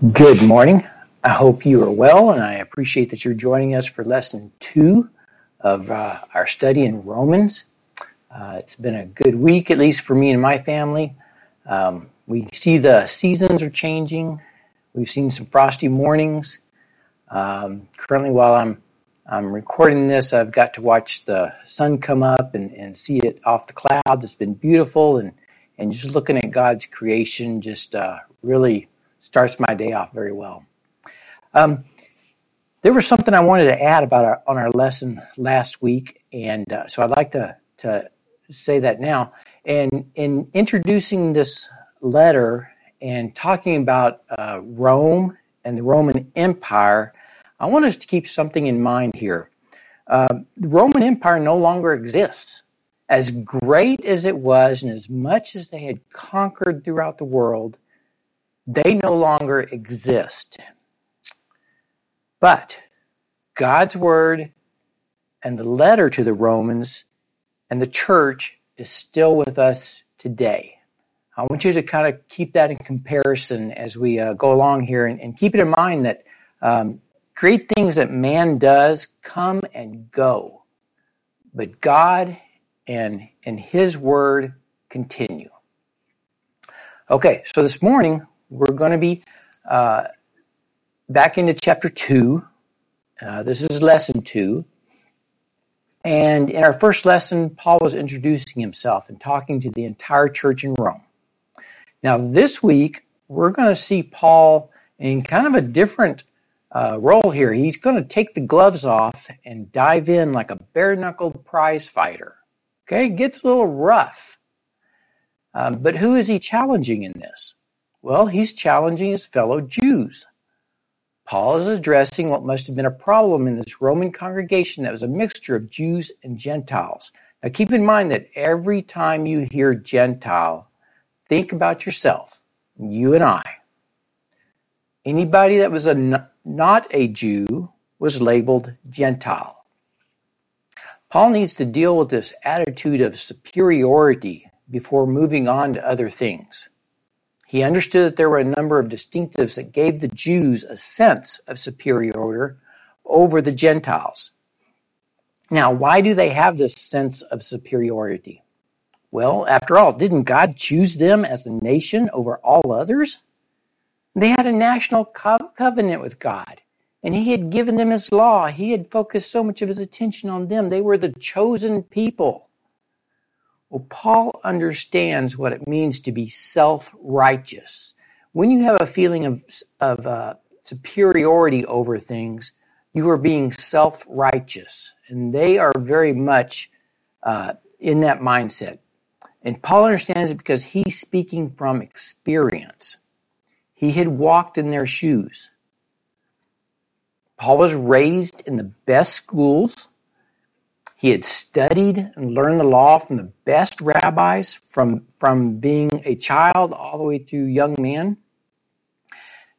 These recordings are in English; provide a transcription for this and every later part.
Good morning. I hope you are well, and I appreciate that you're joining us for lesson two of uh, our study in Romans. Uh, it's been a good week, at least for me and my family. Um, we see the seasons are changing. We've seen some frosty mornings. Um, currently, while I'm I'm recording this, I've got to watch the sun come up and, and see it off the clouds. It's been beautiful, and and just looking at God's creation just uh, really starts my day off very well. Um, there was something I wanted to add about our, on our lesson last week, and uh, so I'd like to to say that now. And in introducing this letter and talking about uh, Rome and the Roman Empire, I want us to keep something in mind here. Uh, the Roman Empire no longer exists. As great as it was, and as much as they had conquered throughout the world, they no longer exist. But God's word and the letter to the Romans and the church is still with us today. I want you to kind of keep that in comparison as we uh, go along here and, and, keep it in mind that um, great things that man does come and go, but God and, and His Word continue. Okay, so this morning we're going to be uh, back into chapter 2. Uh, this is lesson 2. And in our first lesson, Paul was introducing himself and talking to the entire church in Rome. Now, this week, we're going to see Paul in kind of a different uh, role here. He's going to take the gloves off and dive in like a bare knuckled prize fighter. Okay, it gets a little rough. Um, but who is he challenging in this? Well, he's challenging his fellow Jews. Paul is addressing what must have been a problem in this Roman congregation that was a mixture of Jews and Gentiles. Now keep in mind that every time you hear Gentile, think about yourself, you and I. Anybody that was a, not a Jew was labeled Gentile. Paul needs to deal with this attitude of superiority before moving on to other things. He understood that there were a number of distinctives that gave the Jews a sense of superiority over the Gentiles. Now, why do they have this sense of superiority? Well, after all, didn't God choose them as a nation over all others? They had a national co- covenant with God, and He had given them His law. He had focused so much of His attention on them. They were the chosen people. Well, Paul understands what it means to be self-righteous. When you have a feeling of, of uh, superiority over things, you are being self-righteous, and they are very much uh, in that mindset. And Paul understands it because he's speaking from experience. He had walked in their shoes. Paul was raised in the best schools he had studied and learned the law from the best rabbis from, from being a child all the way to young man.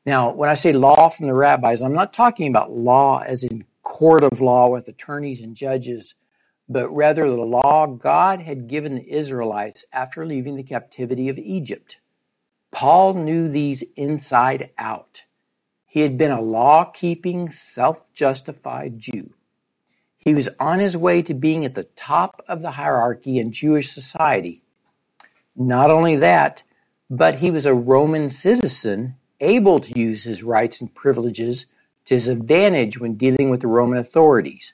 Now, when I say law from the rabbis, I'm not talking about law as in court of law with attorneys and judges, but rather the law God had given the Israelites after leaving the captivity of Egypt. Paul knew these inside out. He had been a law keeping, self justified Jew. He was on his way to being at the top of the hierarchy in Jewish society. Not only that, but he was a Roman citizen, able to use his rights and privileges to his advantage when dealing with the Roman authorities.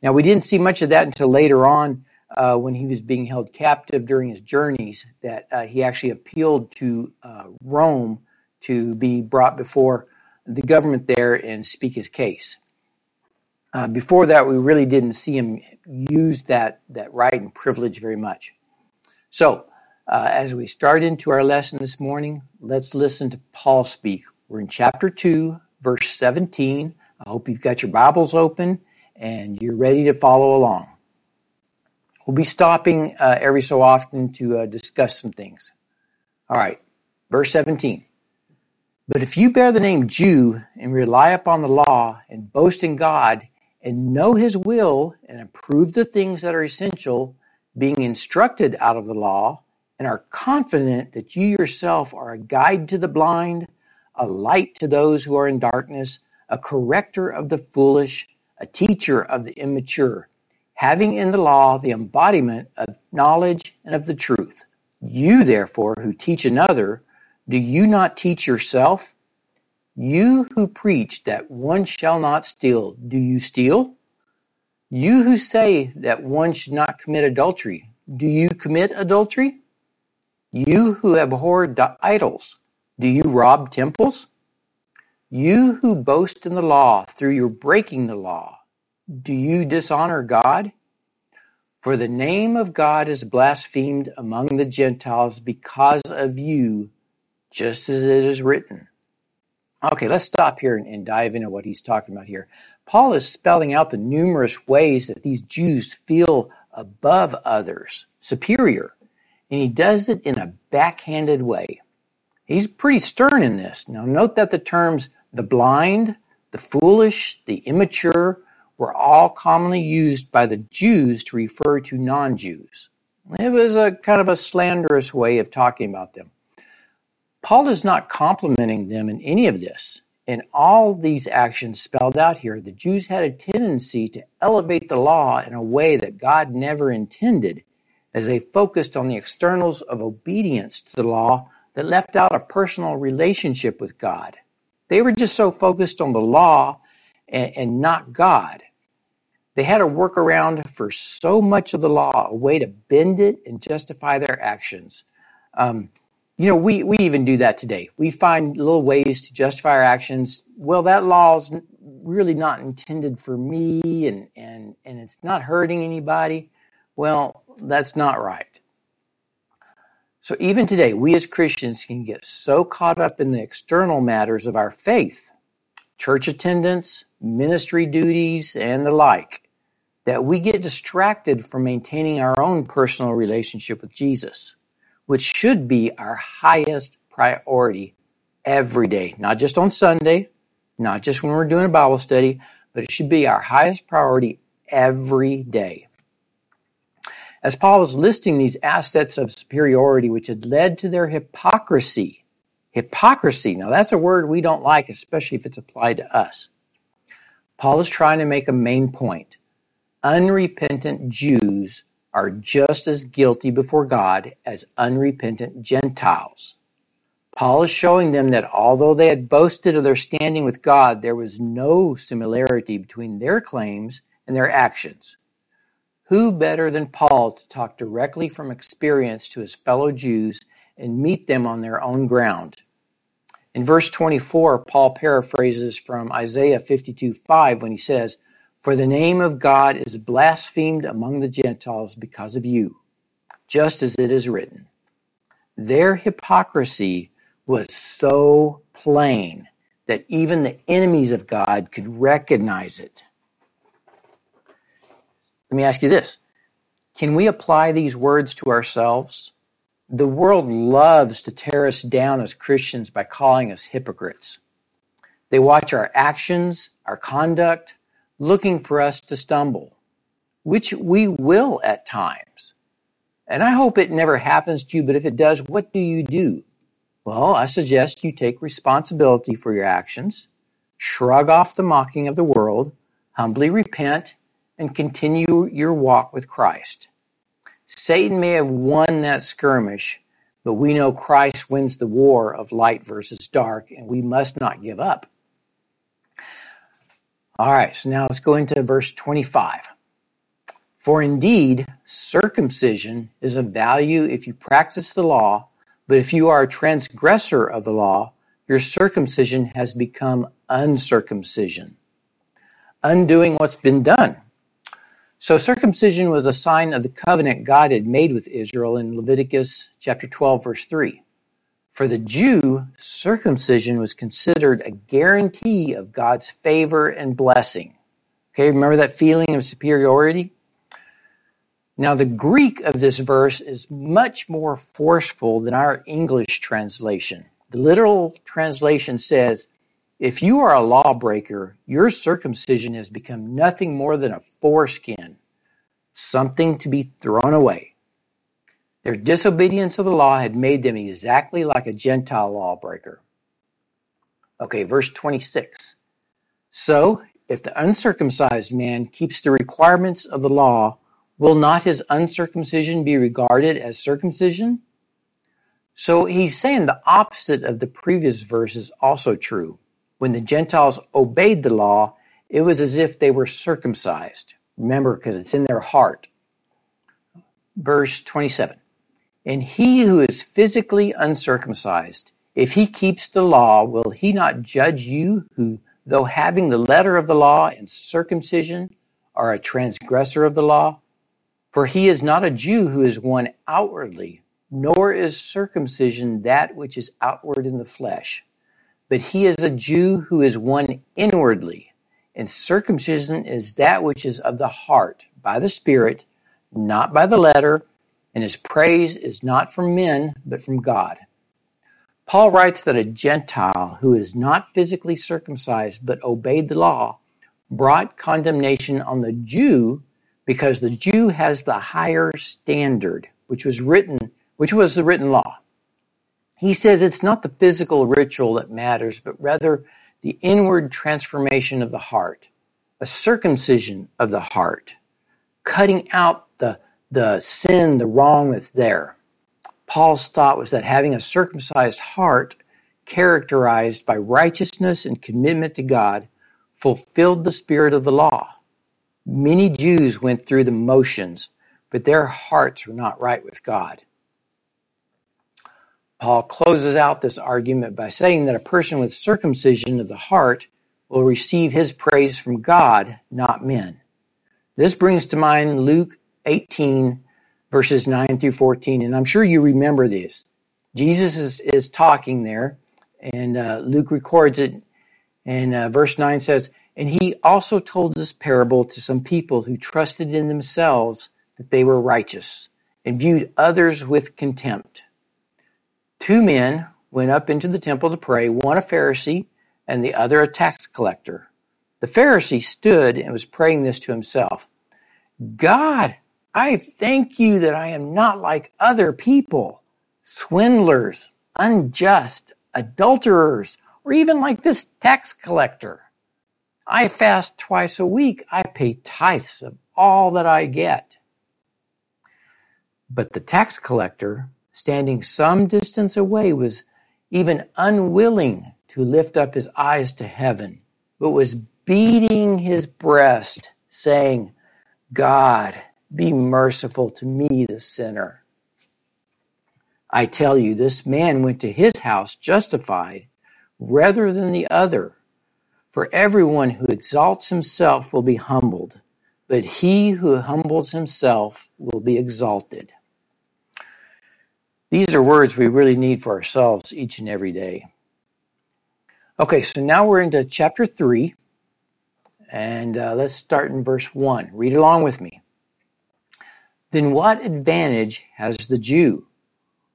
Now, we didn't see much of that until later on uh, when he was being held captive during his journeys, that uh, he actually appealed to uh, Rome to be brought before the government there and speak his case. Uh, before that, we really didn't see him use that, that right and privilege very much. So, uh, as we start into our lesson this morning, let's listen to Paul speak. We're in chapter 2, verse 17. I hope you've got your Bibles open and you're ready to follow along. We'll be stopping uh, every so often to uh, discuss some things. All right, verse 17. But if you bear the name Jew and rely upon the law and boast in God and know his will and approve the things that are essential, being instructed out of the law, and are confident that you yourself are a guide to the blind, a light to those who are in darkness, a corrector of the foolish, a teacher of the immature, having in the law the embodiment of knowledge and of the truth. You therefore who teach another, do you not teach yourself? You who preach that one shall not steal, do you steal? You who say that one should not commit adultery, do you commit adultery? You who abhor idols, do you rob temples? You who boast in the law through your breaking the law, do you dishonor God? For the name of God is blasphemed among the Gentiles because of you, just as it is written. Okay, let's stop here and, dive into what he's talking about here. Paul is spelling out the numerous ways that these Jews feel above others, superior, and he does it in a backhanded way. He's pretty stern in this. Now, note that the terms the blind, the foolish, the immature were all commonly used by the Jews to refer to non Jews. It was a kind of a slanderous way of talking about them. Paul is not complimenting them in any of this. In all these actions spelled out here, the Jews had a tendency to elevate the law in a way that God never intended, as they focused on the externals of obedience to the law that left out a personal relationship with God. They were just so focused on the law and, and not God. They had a workaround for so much of the law, a way to bend it and justify their actions. Um, you know, we, we even do that today. We find little ways to justify our actions. Well, that law is really not intended for me and, and, and it's not hurting anybody. Well, that's not right. So even today, we as Christians can get so caught up in the external matters of our faith, church attendance, ministry duties, and the like, that we get distracted from maintaining our own personal relationship with Jesus, which should be our highest priority every day, not just on Sunday, not just when we're doing a Bible study, but it should be our highest priority every day. As Paul was listing these assets of superiority which had led to their hypocrisy. Hypocrisy. Now that's a word we don't like, especially if it's applied to us. Paul is trying to make a main point. Unrepentant Jews are just as guilty before God as unrepentant Gentiles. Paul is showing them that although they had boasted of their standing with God, there was no similarity between their claims and their actions. Who better than Paul to talk directly from experience to his fellow Jews and meet them on their own ground? In verse 24, Paul paraphrases from Isaiah 52:5 when he says, For the name of God is blasphemed among the Gentiles because of you, just as it is written. Their hypocrisy was so plain that even the enemies of God could recognize it. Let me ask you this. Can we apply these words to ourselves? The world loves to tear us down as Christians by calling us hypocrites. They watch our actions, our conduct, looking for us to stumble, which we will at times. And I hope it never happens to you, but if it does, what do you do? Well, I suggest you take responsibility for your actions, shrug off the mocking of the world, humbly repent, and continue your walk with Christ. Satan may have won that skirmish, but we know Christ wins the war of light versus dark, and we must not give up. All right, so now let's go into verse 25. For indeed, circumcision is of value if you practice the law, but if you are a transgressor of the law, your circumcision has become uncircumcision, undoing what's been done. So circumcision was a sign of the covenant God had made with Israel in Leviticus chapter 12 verse 3. For the Jew, circumcision was considered a guarantee of God's favor and blessing. Okay, remember that feeling of superiority? Now the Greek of this verse is much more forceful than our English translation. The literal translation says, if you are a lawbreaker, your circumcision has become nothing more than a foreskin, something to be thrown away. Their disobedience of the law had made them exactly like a Gentile lawbreaker. Okay, verse 26. So, if the uncircumcised man keeps the requirements of the law, will not his uncircumcision be regarded as circumcision? So he's saying the opposite of the previous verse is also true. When the Gentiles obeyed the law, it was as if they were circumcised. Remember, because it's in their heart. Verse 27. And he who is physically uncircumcised, if he keeps the law, will he not judge you who, though having the letter of the law and circumcision, are a transgressor of the law? For he is not a Jew who is one outwardly, nor is circumcision that which is outward in the flesh. But he is a Jew who is one inwardly, and circumcision is that which is of the heart, by the Spirit, not by the letter, and his praise is not from men, but from God. Paul writes that a Gentile who is not physically circumcised but obeyed the law brought condemnation on the Jew because the Jew has the higher standard, which was written, which was the written law. He says it's not the physical ritual that matters, but rather the inward transformation of the heart, a circumcision of the heart, cutting out the, the sin, the wrong that's there. Paul's thought was that having a circumcised heart characterized by righteousness and commitment to God fulfilled the spirit of the law. Many Jews went through the motions, but their hearts were not right with God. Paul closes out this argument by saying that a person with circumcision of the heart will receive his praise from God, not men. This brings to mind Luke 18, verses 9 through 14, and I'm sure you remember this. Jesus is, is talking there, and uh, Luke records it, and uh, verse 9 says, And he also told this parable to some people who trusted in themselves that they were righteous, and viewed others with contempt. Two men went up into the temple to pray, one a Pharisee and the other a tax collector. The Pharisee stood and was praying this to himself God, I thank you that I am not like other people, swindlers, unjust, adulterers, or even like this tax collector. I fast twice a week. I pay tithes of all that I get. But the tax collector standing some distance away, was even unwilling to lift up his eyes to heaven, but was beating his breast, saying, God, be merciful to me, the sinner. I tell you, this man went to his house justified rather than the other. For everyone who exalts himself will be humbled, but he who humbles himself will be exalted. These are words we really need for ourselves each and every day. Okay, so now we're into chapter 3, and uh, let's start in verse 1. Read along with me. Then what advantage has the Jew?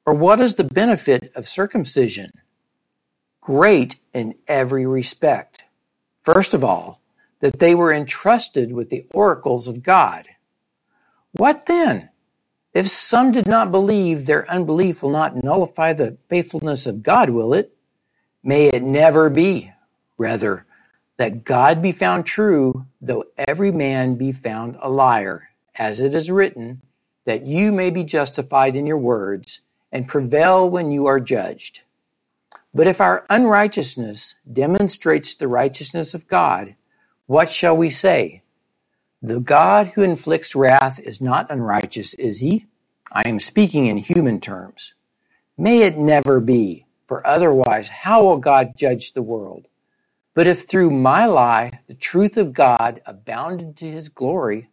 Or what is the benefit of circumcision? Great in every respect. First of all, that they were entrusted with the oracles of God. What then? If some did not believe, their unbelief will not nullify the faithfulness of God, will it? May it never be. Rather, that God be found true, though every man be found a liar, as it is written, that you may be justified in your words, and prevail when you are judged. But if our unrighteousness demonstrates the righteousness of God, what shall we say? The God who inflicts wrath is not unrighteous, is he? I am speaking in human terms. May it never be, for otherwise how will God judge the world? But if through my lie the truth of God abounded to his glory,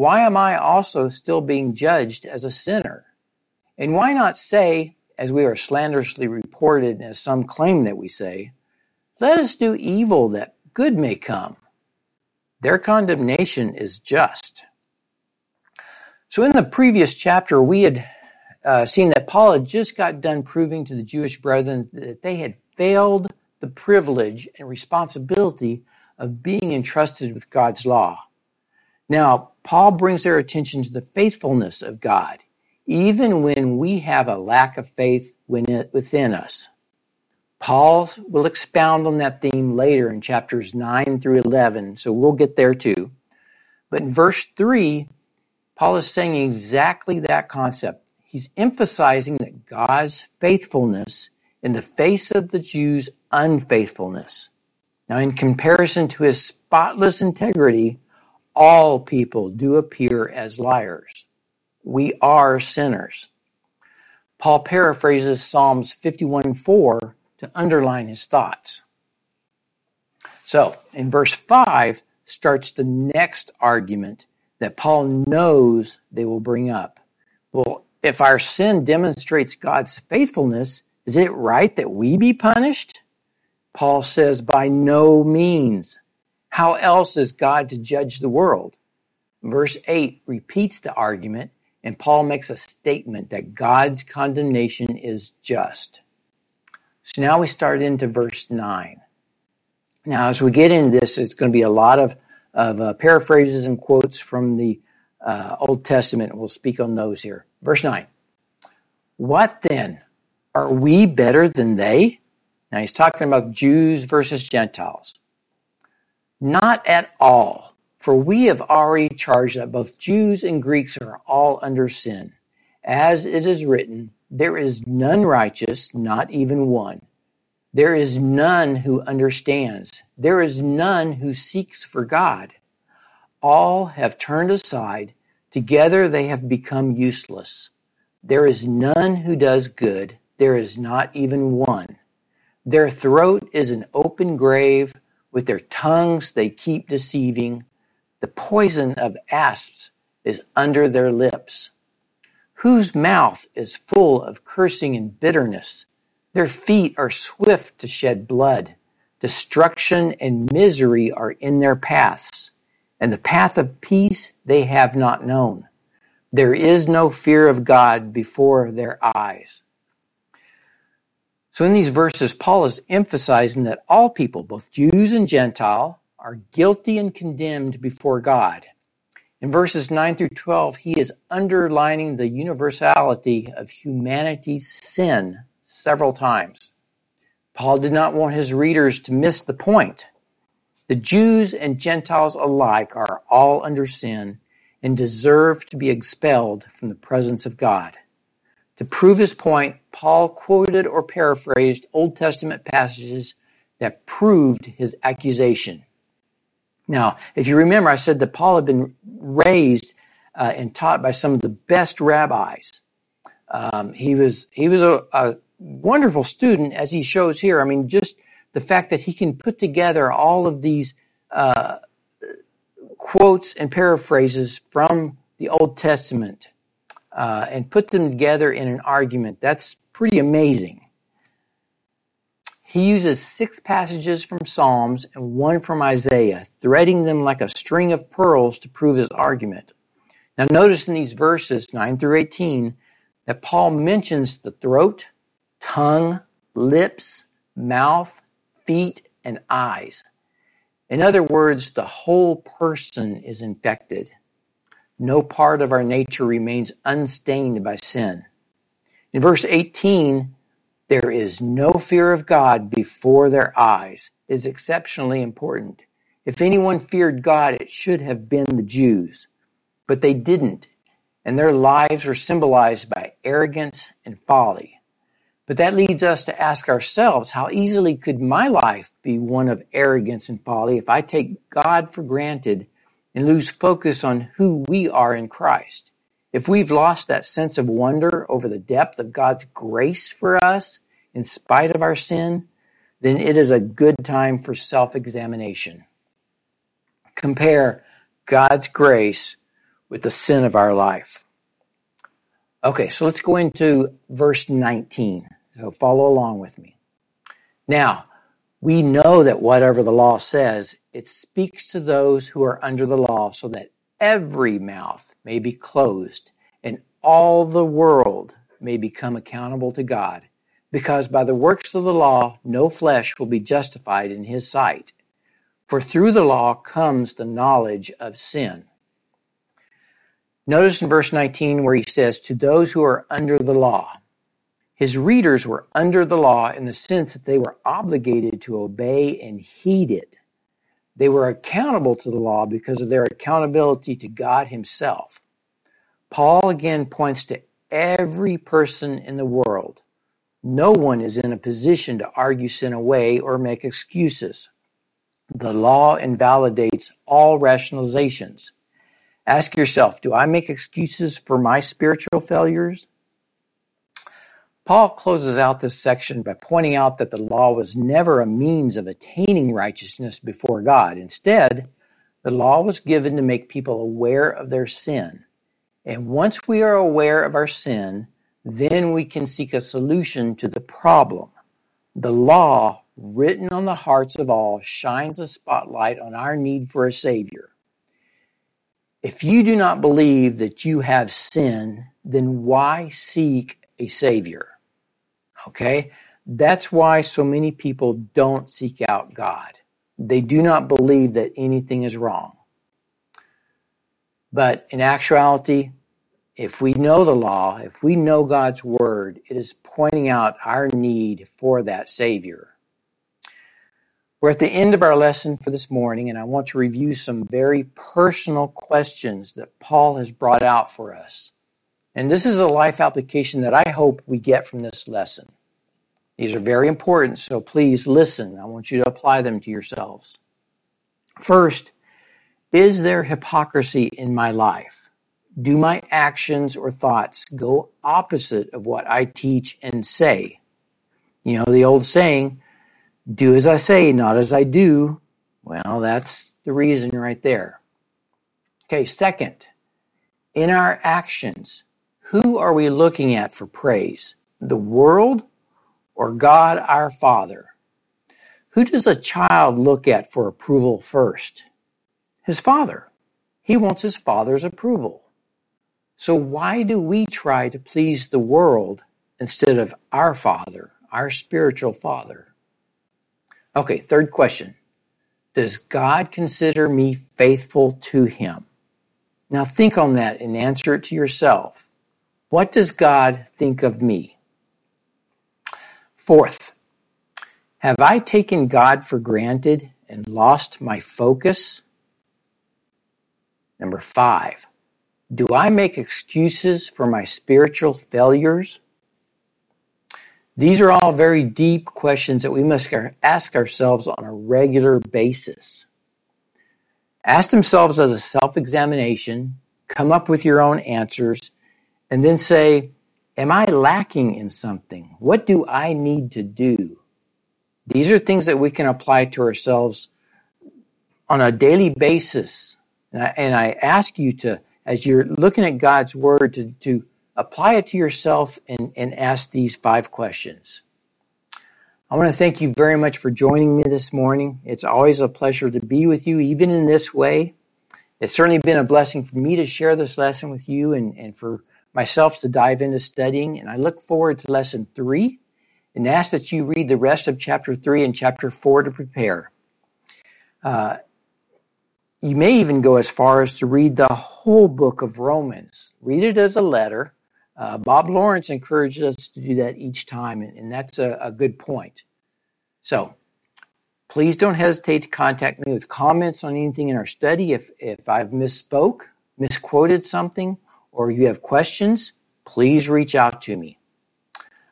why am I also still being judged as a sinner? And why not say, as we are slanderously reported, as some claim that we say, let us do evil that good may come? Their condemnation is just. So in the previous chapter, we had uh, seen that Paul had just got done proving to the Jewish brethren that they had failed the privilege and responsibility of being entrusted with God's law. Now, Paul brings their attention to the faithfulness of God, even when we have a lack of faith within us. Paul will expound on that theme later in chapters 9 through 11, so we'll get there too. But in verse 3, Paul is saying exactly that concept. He's emphasizing that God's faithfulness in the face of the Jews' unfaithfulness. Now, in comparison to his spotless integrity, all people do appear as liars. We are sinners. Paul paraphrases Psalms 51:4 to underline his thoughts. So, in verse 5 starts the next argument that Paul knows they will bring up. Well, if our sin demonstrates God's faithfulness, is it right that we be punished? Paul says, by no means. How else is God to judge the world? Verse 8 repeats the argument, and Paul makes a statement that God's condemnation is just. So now we start into verse 9. Now, as we get into this, it's going to be a lot of, of uh, paraphrases and quotes from the uh, Old Testament. We'll speak on those here. Verse 9. What then? Are we better than they? Now he's talking about Jews versus Gentiles. Not at all, for we have already charged that both Jews and Greeks are all under sin. As it is written, there is none righteous, not even one. There is none who understands. There is none who seeks for God. All have turned aside. Together they have become useless. There is none who does good. There is not even one. Their throat is an open grave. With their tongues they keep deceiving. The poison of asps is under their lips. Whose mouth is full of cursing and bitterness. Their feet are swift to shed blood. Destruction and misery are in their paths, and the path of peace they have not known. There is no fear of God before their eyes. So in these verses, Paul is emphasizing that all people, both Jews and Gentile, are guilty and condemned before God. In verses 9 through 12, he is underlining the universality of humanity's sin several times. Paul did not want his readers to miss the point. The Jews and Gentiles alike are all under sin and deserve to be expelled from the presence of God. To prove his point, Paul quoted or paraphrased Old Testament passages that proved his accusation. Now, if you remember, I said that Paul had been raised uh, and taught by some of the best rabbis. Um, he was he was a, a wonderful student, as he shows here. I mean, just the fact that he can put together all of these uh, quotes and paraphrases from the Old Testament uh, and put them together in an argument. That's pretty amazing. He uses six passages from Psalms and one from Isaiah, threading them like a string of pearls to prove his argument. Now, notice in these verses, 9 through 18, that Paul mentions the throat, tongue, lips, mouth, feet, and eyes. In other words, the whole person is infected. No part of our nature remains unstained by sin. In verse 18, there is no fear of God before their eyes is exceptionally important. If anyone feared God, it should have been the Jews. But they didn't, and their lives were symbolized by arrogance and folly. But that leads us to ask ourselves, how easily could my life be one of arrogance and folly if I take God for granted and lose focus on who we are in Christ? If we've lost that sense of wonder over the depth of God's grace for us in spite of our sin, then it is a good time for self-examination. Compare God's grace with the sin of our life. Okay, so let's go into verse 19. So follow along with me. Now, we know that whatever the law says, it speaks to those who are under the law so that every mouth may be closed and all the world may become accountable to God. Because by the works of the law, no flesh will be justified in his sight. For through the law comes the knowledge of sin. Notice in verse 19 where he says, To those who are under the law. His readers were under the law in the sense that they were obligated to obey and heed it. They were accountable to the law because of their accountability to God Himself. Paul again points to every person in the world. No one is in a position to argue sin away or make excuses. The law invalidates all rationalizations. Ask yourself, do I make excuses for my spiritual failures? Paul closes out this section by pointing out that the law was never a means of attaining righteousness before God. Instead, the law was given to make people aware of their sin. And once we are aware of our sin, then we can seek a solution to the problem. The law, written on the hearts of all, shines a spotlight on our need for a Savior. If you do not believe that you have sin, then why seek a Savior? Okay? That's why so many people don't seek out God. They do not believe that anything is wrong. But in actuality, if we know the law, if we know God's word, it is pointing out our need for that Savior. We're at the end of our lesson for this morning, and I want to review some very personal questions that Paul has brought out for us. And this is a life application that I hope we get from this lesson. These are very important, so please listen. I want you to apply them to yourselves. First, is there hypocrisy in my life? Do my actions or thoughts go opposite of what I teach and say? You know, the old saying, do as I say, not as I do. Well, that's the reason right there. Okay, second, in our actions, who are we looking at for praise? The world or God our Father? Who does a child look at for approval first? His father. He wants his father's approval. So why do we try to please the world instead of our Father, our spiritual Father? Okay, third question. Does God consider me faithful to him? Now think on that and answer it to yourself. What does God think of me? Fourth, have I taken God for granted and lost my focus? Number five, do I make excuses for my spiritual failures? These are all very deep questions that we must ask ourselves on a regular basis. Ask themselves as a self-examination, come up with your own answers, and then say, am I lacking in something? What do I need to do? These are things that we can apply to ourselves on a daily basis. And I, and I ask you to, as you're looking at God's Word, to, to apply it to yourself and, and ask these five questions. I want to thank you very much for joining me this morning. It's always a pleasure to be with you, even in this way. It's certainly been a blessing for me to share this lesson with you and, and for myself to dive into studying. And I look forward to lesson three and ask that you read the rest of chapter three and chapter four to prepare. Uh, you may even go as far as to read the whole book of Romans. Read it as a letter uh, Bob Lawrence encouraged us to do that each time, and, and that's a, a good point. So please don't hesitate to contact me with comments on anything in our study. If, if I've misspoke, misquoted something, or you have questions, please reach out to me.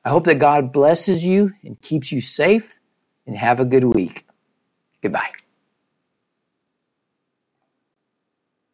I hope that God blesses you and keeps you safe, and have a good week. Goodbye.